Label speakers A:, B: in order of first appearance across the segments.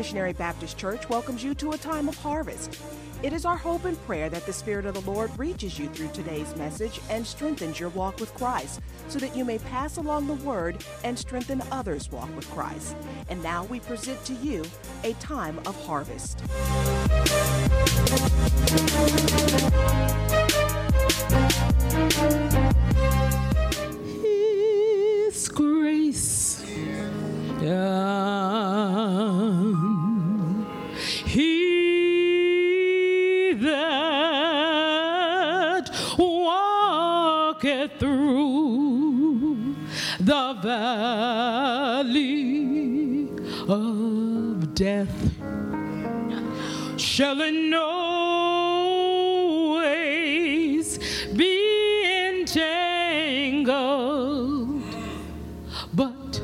A: Missionary Baptist Church welcomes you to a time of harvest. It is our hope and prayer that the Spirit of the Lord reaches you through today's message and strengthens your walk with Christ so that you may pass along the word and strengthen others' walk with Christ. And now we present to you a time of harvest.
B: His grace. Um, the valley of death shall in no ways be entangled, but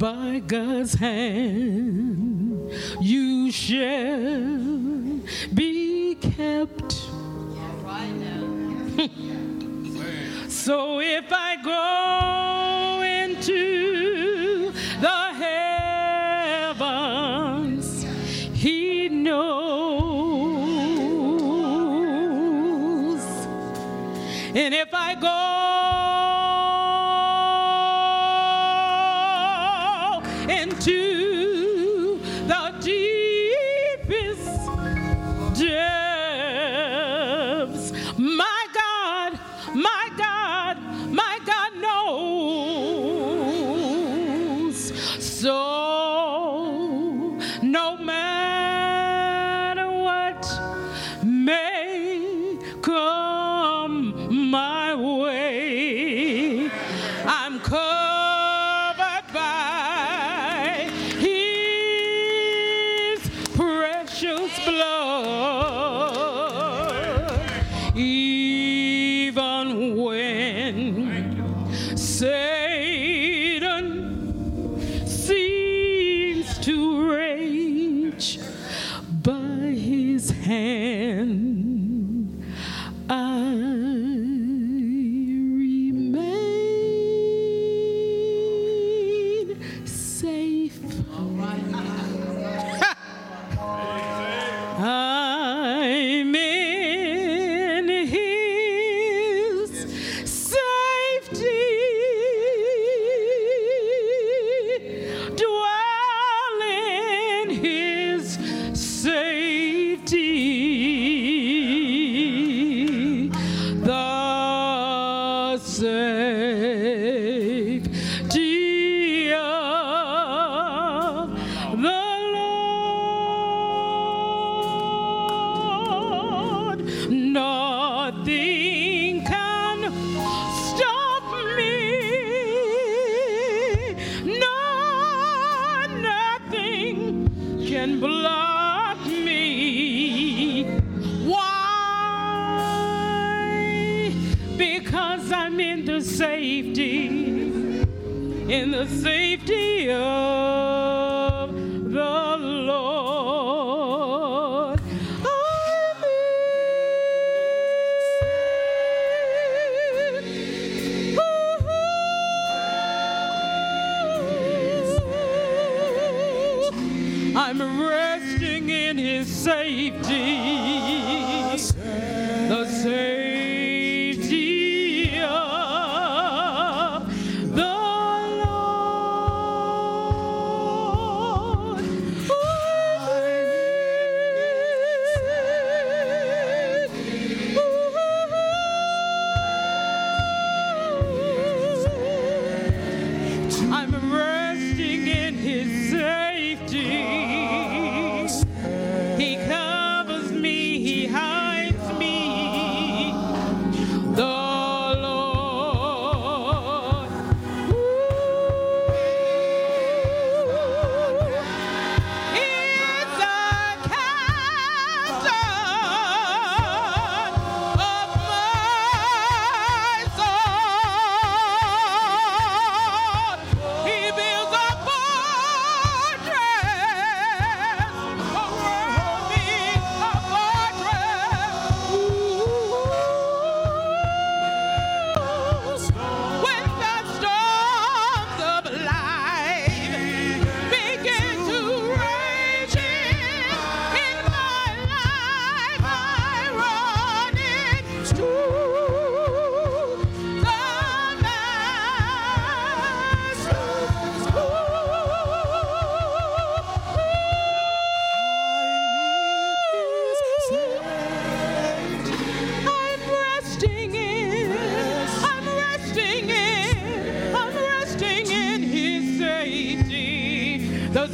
B: by God's hand you shall be kept. so if I go So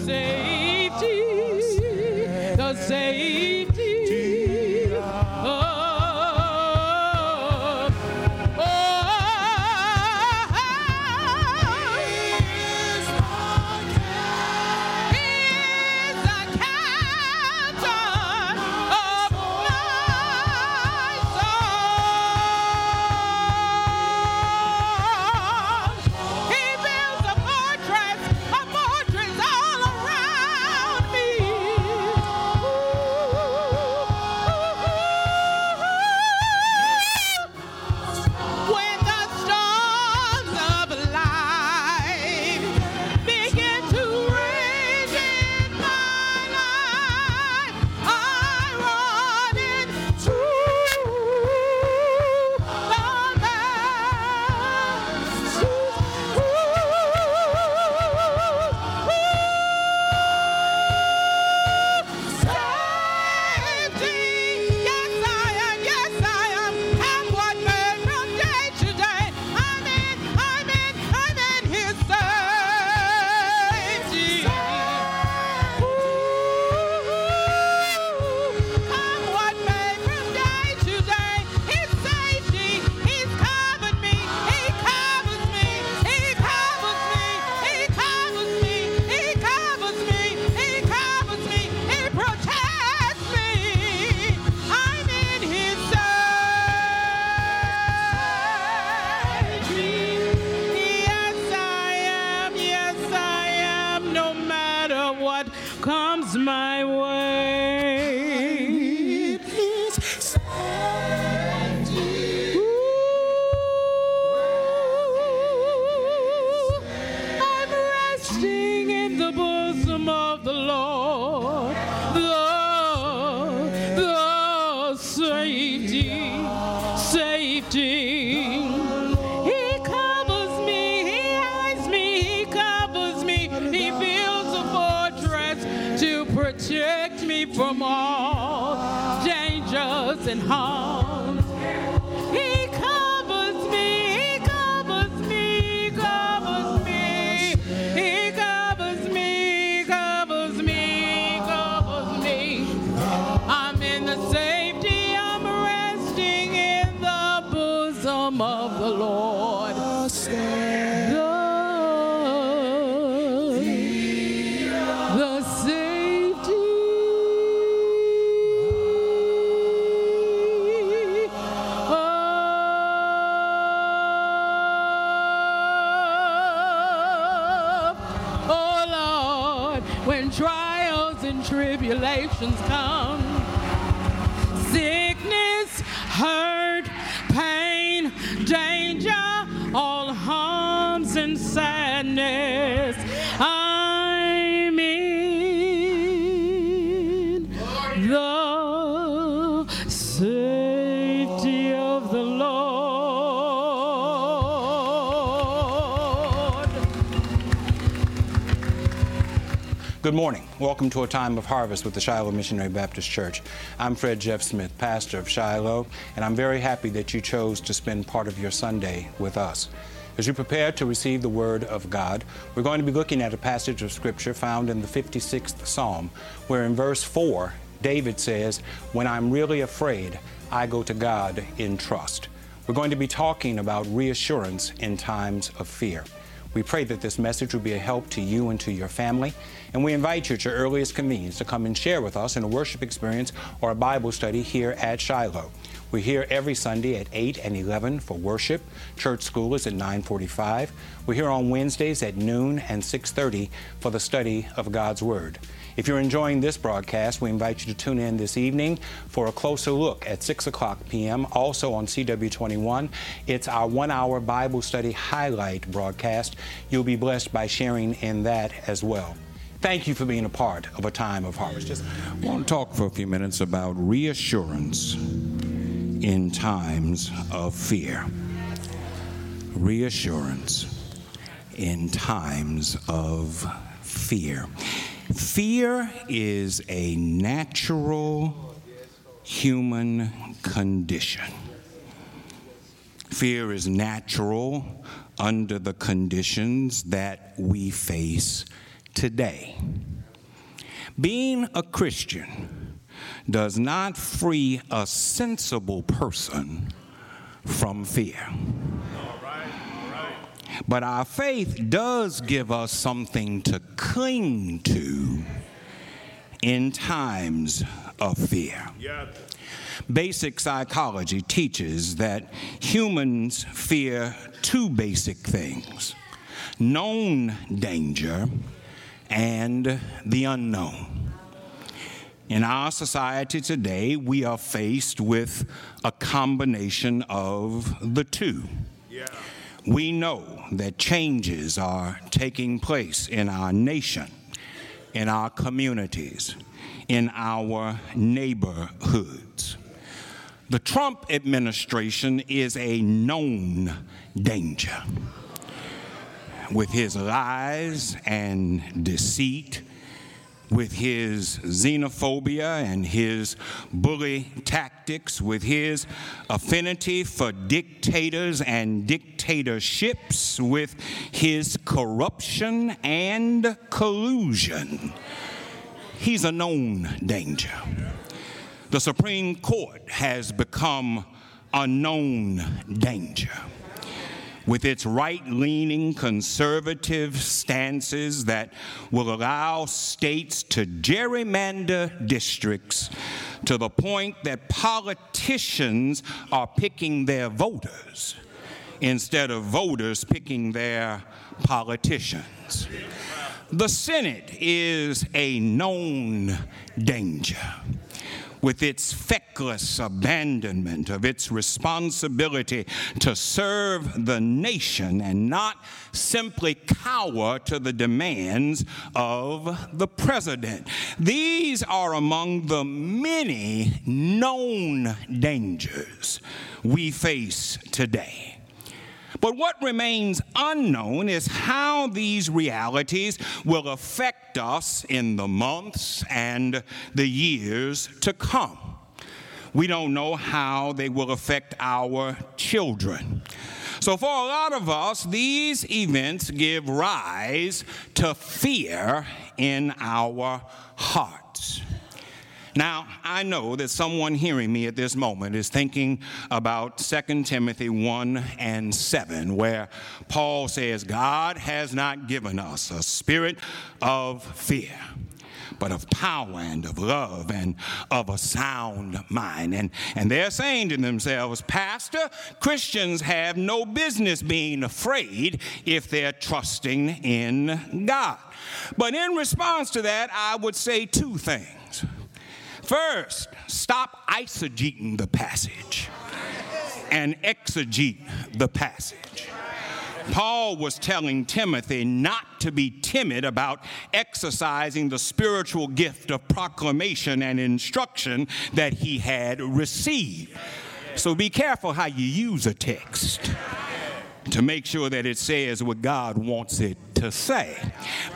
B: the the Lord.
C: Good morning. Welcome to a time of harvest with the Shiloh Missionary Baptist Church. I'm Fred Jeff Smith, pastor of Shiloh, and I'm very happy that you chose to spend part of your Sunday with us. As you prepare to receive the Word of God, we're going to be looking at a passage of Scripture found in the 56th Psalm, where in verse 4, David says, When I'm really afraid, I go to God in trust. We're going to be talking about reassurance in times of fear. We pray that this message will be a help to you and to your family, and we invite you at your earliest convenience to come and share with us in a worship experience or a Bible study here at Shiloh. We're here every Sunday at 8 and 11 for worship. Church school is at 9:45. We're here on Wednesdays at noon and 6:30 for the study of God's Word. If you're enjoying this broadcast, we invite you to tune in this evening for a closer look at 6 o'clock p.m., also on CW21. It's our one hour Bible study highlight broadcast. You'll be blessed by sharing in that as well. Thank you for being a part of a time of harvest. Just want to talk for a few minutes about reassurance in times of fear. Reassurance in times of fear. Fear is a natural human condition. Fear is natural under the conditions that we face today. Being a Christian does not free a sensible person from fear. But our faith does give us something to cling to in times of fear. Basic psychology teaches that humans fear two basic things known danger and the unknown. In our society today, we are faced with a combination of the two. Yeah. We know that changes are taking place in our nation, in our communities, in our neighborhoods. The Trump administration is a known danger with his lies and deceit, with his xenophobia and his bully tactics, with his affinity for dictators and dictatorships, with his corruption and collusion. He's a known danger. The Supreme Court has become a known danger with its right leaning conservative stances that will allow states to gerrymander districts to the point that politicians are picking their voters instead of voters picking their politicians. The Senate is a known danger with its feckless abandonment of its responsibility to serve the nation and not simply cower to the demands of the president. These are among the many known dangers we face today. But what remains unknown is how these realities will affect us in the months and the years to come. We don't know how they will affect our children. So, for a lot of us, these events give rise to fear in our hearts. Now, I know that someone hearing me at this moment is thinking about 2 Timothy 1 and 7, where Paul says, God has not given us a spirit of fear but of power and of love and of a sound mind. And, and they're saying to themselves, Pastor, Christians have no business being afraid if they're trusting in God. But in response to that, I would say two things. First, stop eisegeting the passage and exegete the passage. Paul was telling Timothy not to be timid about exercising the spiritual gift of proclamation and instruction that he had received. So be careful how you use a text to make sure that it says what God wants it to say.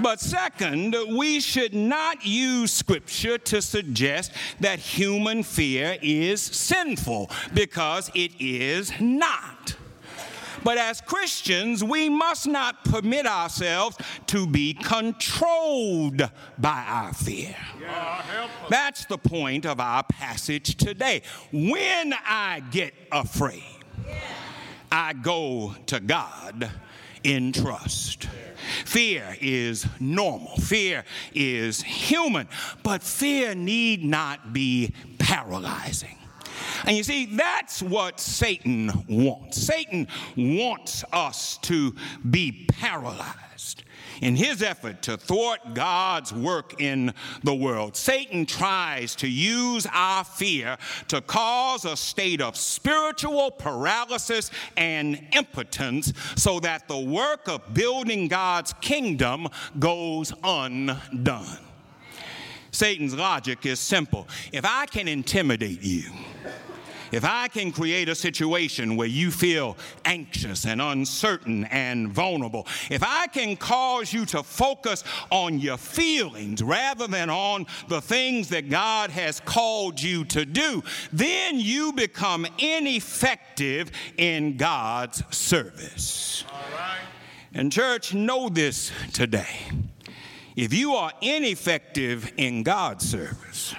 C: But second, we should not use scripture to suggest that human fear is sinful because it is not. But as Christians, we must not permit ourselves to be controlled by our fear. That's the point of our passage today. When I get afraid, I go to God in trust. Fear is normal, fear is human, but fear need not be paralyzing. And you see, that's what Satan wants. Satan wants us to be paralyzed in his effort to thwart God's work in the world, Satan tries to use our fear to cause a state of spiritual paralysis and impotence so that the work of building God's kingdom goes undone. Satan's logic is simple if I can intimidate you, if I can create a situation where you feel anxious and uncertain and vulnerable, if I can cause you to focus on your feelings rather than on the things that God has called you to do, then you become ineffective in God's service. And, church, know this today. If you are ineffective in God's service,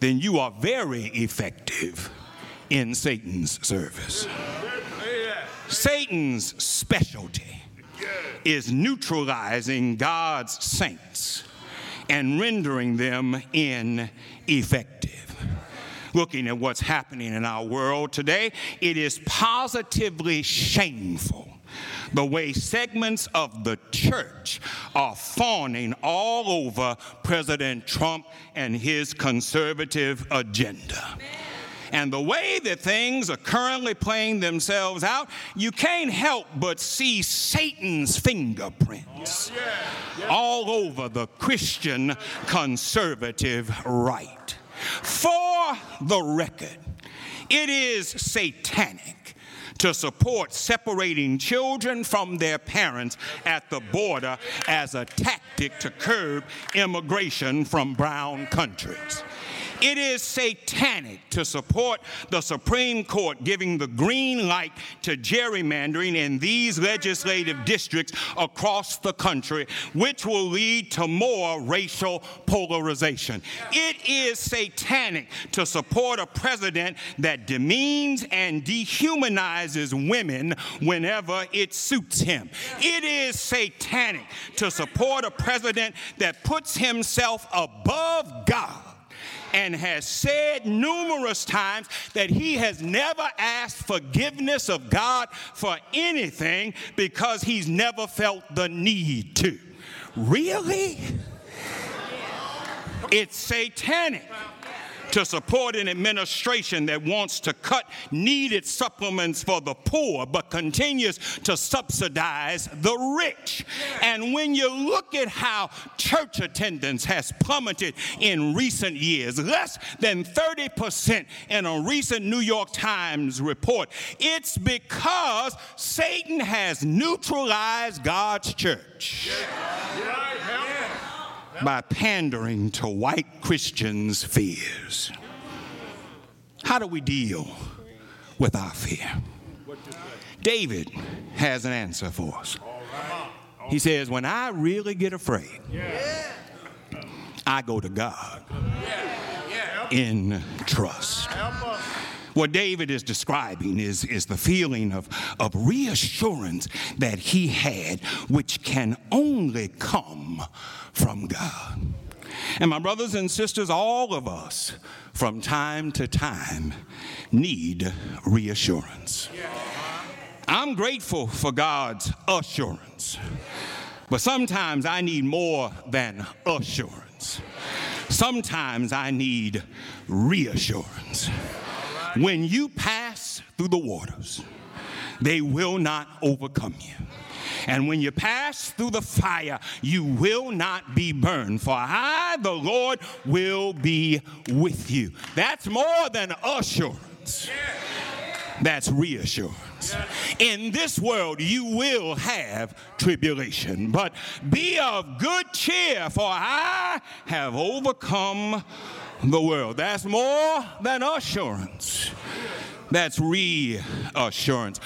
C: then you are very effective in Satan's service. Satan's specialty is neutralizing God's saints and rendering them ineffective. Looking at what's happening in our world today, it is positively shameful the way segments of the church are fawning all over President Trump and his conservative agenda. And the way that things are currently playing themselves out, you can't help but see Satan's fingerprints all over the Christian conservative right. For the record, it is satanic to support separating children from their parents at the border as a tactic to curb immigration from brown countries. It is satanic to support the Supreme Court giving the green light to gerrymandering in these legislative districts across the country, which will lead to more racial polarization. It is satanic to support a president that demeans and dehumanizes women whenever it suits him. It is satanic to support a president that puts himself above God and has said numerous times that he has never asked forgiveness of God for anything because he's never felt the need to. Really? It's satanic to support an administration that wants to cut needed supplements for the poor but continues to subsidize the rich. And when you look at how church attendance has plummeted in recent years, less than 30% in a recent New York Times report, it's because Satan has neutralized God's church. Yeah. Yeah by pandering to white Christians' fears. How do we deal with our fear? David has an answer for us. He says, When I really get afraid, I go to God in trust. What David is describing is, is the feeling of, of reassurance that he had, which can only come from God. And my brothers and sisters, all of us from time to time need reassurance. I'm grateful for God's assurance, but sometimes I need more than assurance. Sometimes I need reassurance. When you pass through the waters, they will not overcome you. And when you pass through the fire, you will not be burned, for I, the Lord, will be with you. That's more than assurance. That's reassurance. In this world, you will have tribulation, but be of good cheer, for I have overcome the world. That's more than assurance. That's reassurance.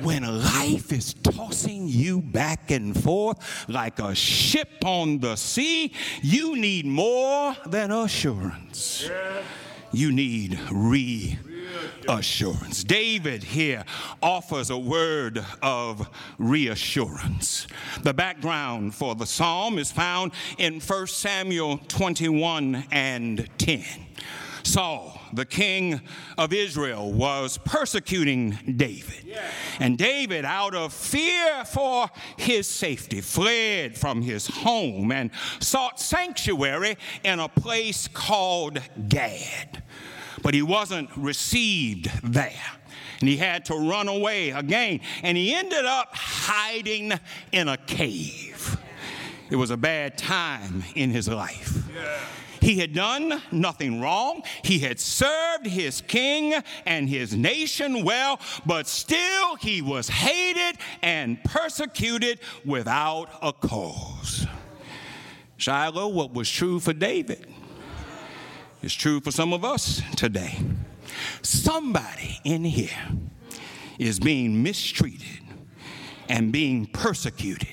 C: When life is tossing you back and forth like a ship on the sea, you need more than assurance. You need reassurance. David here offers a word of reassurance. The background for the psalm is found in 1 Samuel 21 and 10. Saul, the king of Israel, was persecuting David. And David, out of fear for his safety, fled from his home and sought sanctuary in a place called Gath. But he wasn't received there and he had to run away again. And he ended up hiding in a cave. It was a bad time in his life. Yeah. He had done nothing wrong. He had served his king and his nation well, but still he was hated and persecuted without a cause. Shiloh, what was true for David is true for some of us today. Somebody in here is being mistreated and being persecuted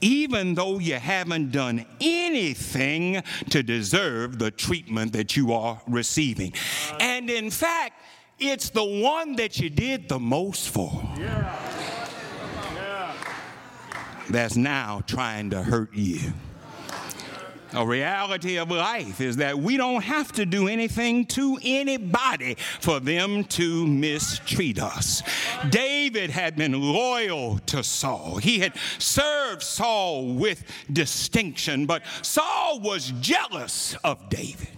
C: even though you haven't done anything to deserve the treatment that you are receiving. And in fact, it's the one that you did the most for. That's now trying to hurt you. A reality of life is that we don't have to do anything to anybody for them to mistreat us. David had been loyal to Saul. He had served Saul with distinction, but Saul was jealous of David.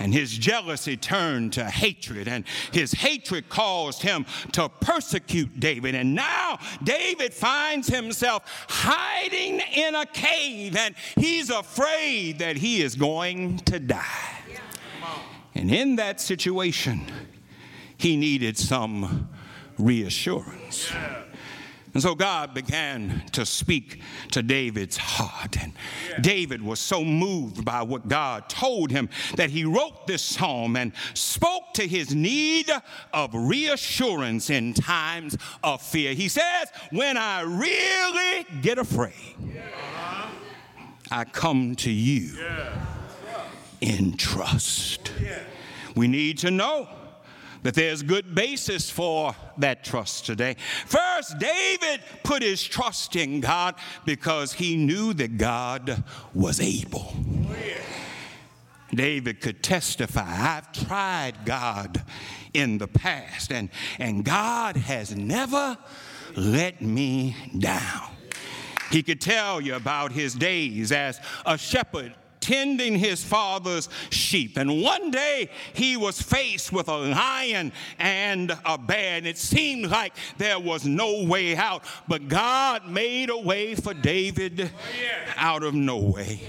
C: And his jealousy turned to hatred, and his hatred caused him to persecute David. And now David finds himself hiding in a cave, and he's afraid that he is going to die. And in that situation, he needed some reassurance. And so God began to speak to David's heart. And David was so moved by what God told him that he wrote this psalm and spoke to his need of reassurance in times of fear. He says, When I really get afraid, I come to you in trust. We need to know that there's good basis for that trust today. First, David put his trust in God because he knew that God was able. David could testify, I've tried God in the past, and, and God has never let me down. He could tell you about his days as a shepherd tending his father's sheep. And one day he was faced with a lion and a bear, and it seemed like there was no way out. But God made a way for David oh, out of no way.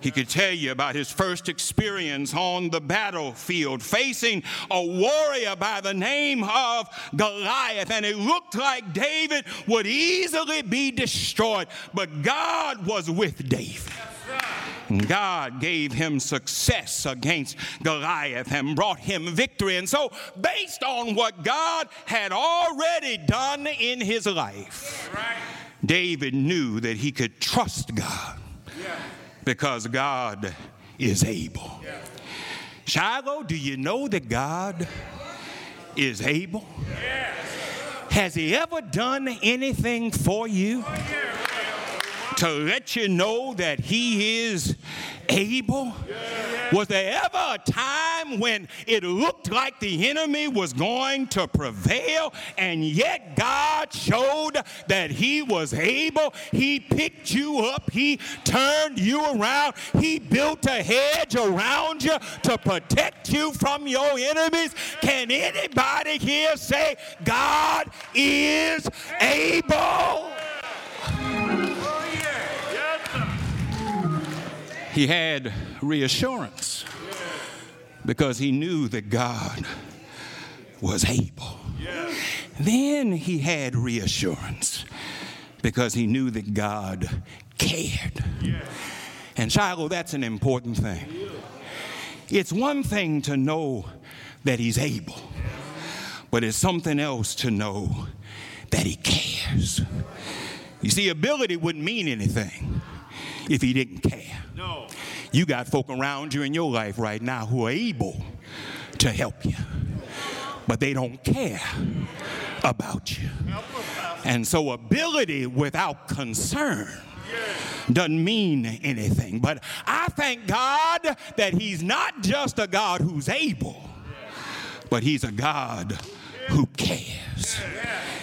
C: He could tell you about his first experience on the battlefield facing a warrior by the name of Goliath. And it looked like David would easily be destroyed, but God was with David. And God gave him success against Goliath and brought him victory. And so, based on what God had already done in his life, David knew that he could trust God because God is able. Shiloh, do you know that God is able? Has he ever done anything for you? To let you know that He is able? Was there ever a time when it looked like the enemy was going to prevail and yet God showed that He was able? He picked you up, He turned you around, He built a hedge around you to protect you from your enemies. Can anybody here say, God is able? He had reassurance because he knew that God was able. Then he had reassurance because he knew that God cared. And Shiloh, that's an important thing. It's one thing to know that he's able, but it's something else to know that he cares. You see, ability wouldn't mean anything if he didn't care. No. You got folk around you in your life right now who are able to help you, but they don't care about you. And so, ability without concern doesn't mean anything. But I thank God that He's not just a God who's able, but He's a God who cares.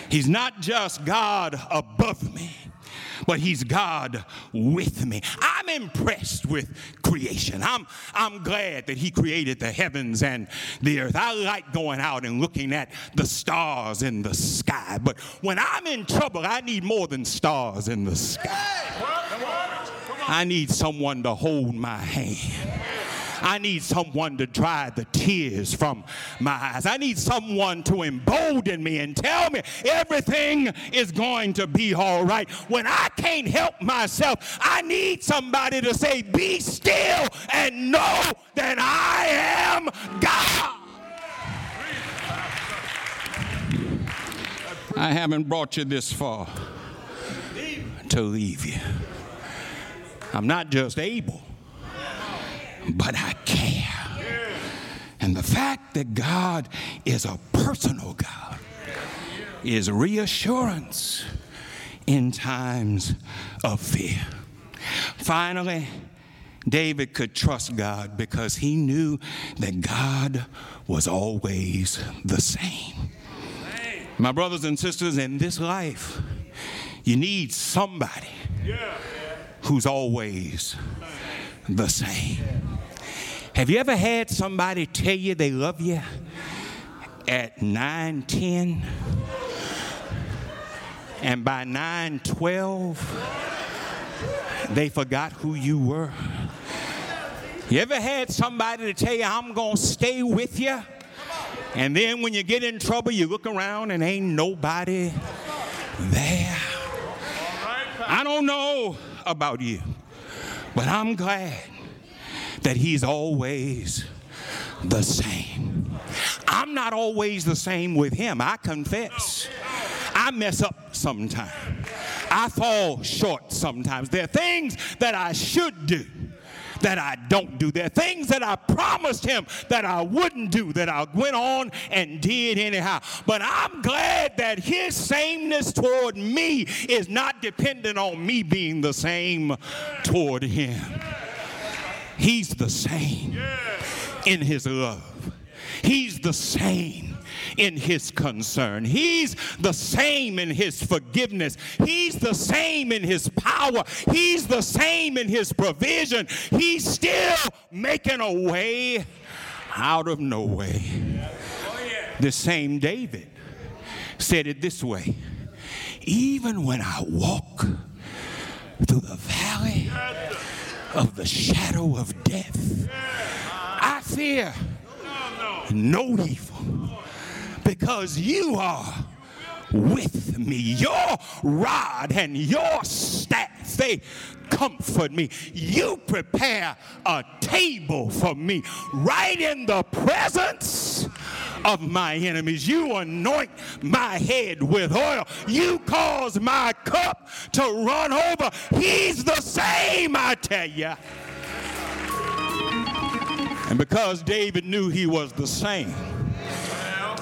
C: He's not just God above me, but He's God with me. I'm impressed with creation. I'm, I'm glad that He created the heavens and the earth. I like going out and looking at the stars in the sky. But when I'm in trouble, I need more than stars in the sky. I need someone to hold my hand. I need someone to dry the tears from my eyes. I need someone to embolden me and tell me everything is going to be all right. When I can't help myself, I need somebody to say, Be still and know that I am God. I haven't brought you this far to leave you. I'm not just able, but I care. And the fact that God is a personal God is reassurance in times of fear. Finally, David could trust God because he knew that God was always the same. My brothers and sisters, in this life, you need somebody who's always the same. Have you ever had somebody tell you they love you at 9 10? And by 9 12, they forgot who you were? You ever had somebody to tell you, I'm going to stay with you? And then when you get in trouble, you look around and ain't nobody there. I don't know about you, but I'm glad that He's always the same. I'm not always the same with Him, I confess. I mess up sometimes. I fall short sometimes. There are things that I should do that I don't do. There are things that I promised him that I wouldn't do that I went on and did anyhow. But I'm glad that his sameness toward me is not dependent on me being the same toward him. He's the same in his love. He's the same in his concern. He's the same in his forgiveness. He's the same in his power. He's the same in his provision. He's still making a way out of no way. The same David said it this way Even when I walk through the valley of the shadow of death, I fear no evil because you are with me. Your rod and your staff, they comfort me. You prepare a table for me right in the presence of my enemies. You anoint my head with oil. You cause my cup to run over. He's the same, I tell you. And because David knew he was the same,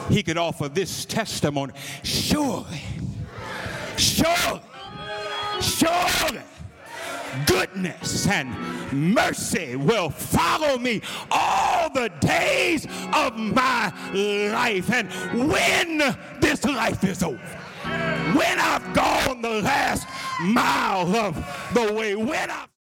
C: he could offer this testimony surely, surely, surely goodness and mercy will follow me all the days of my life. And when this life is over, when I've gone the last mile of the way, when I've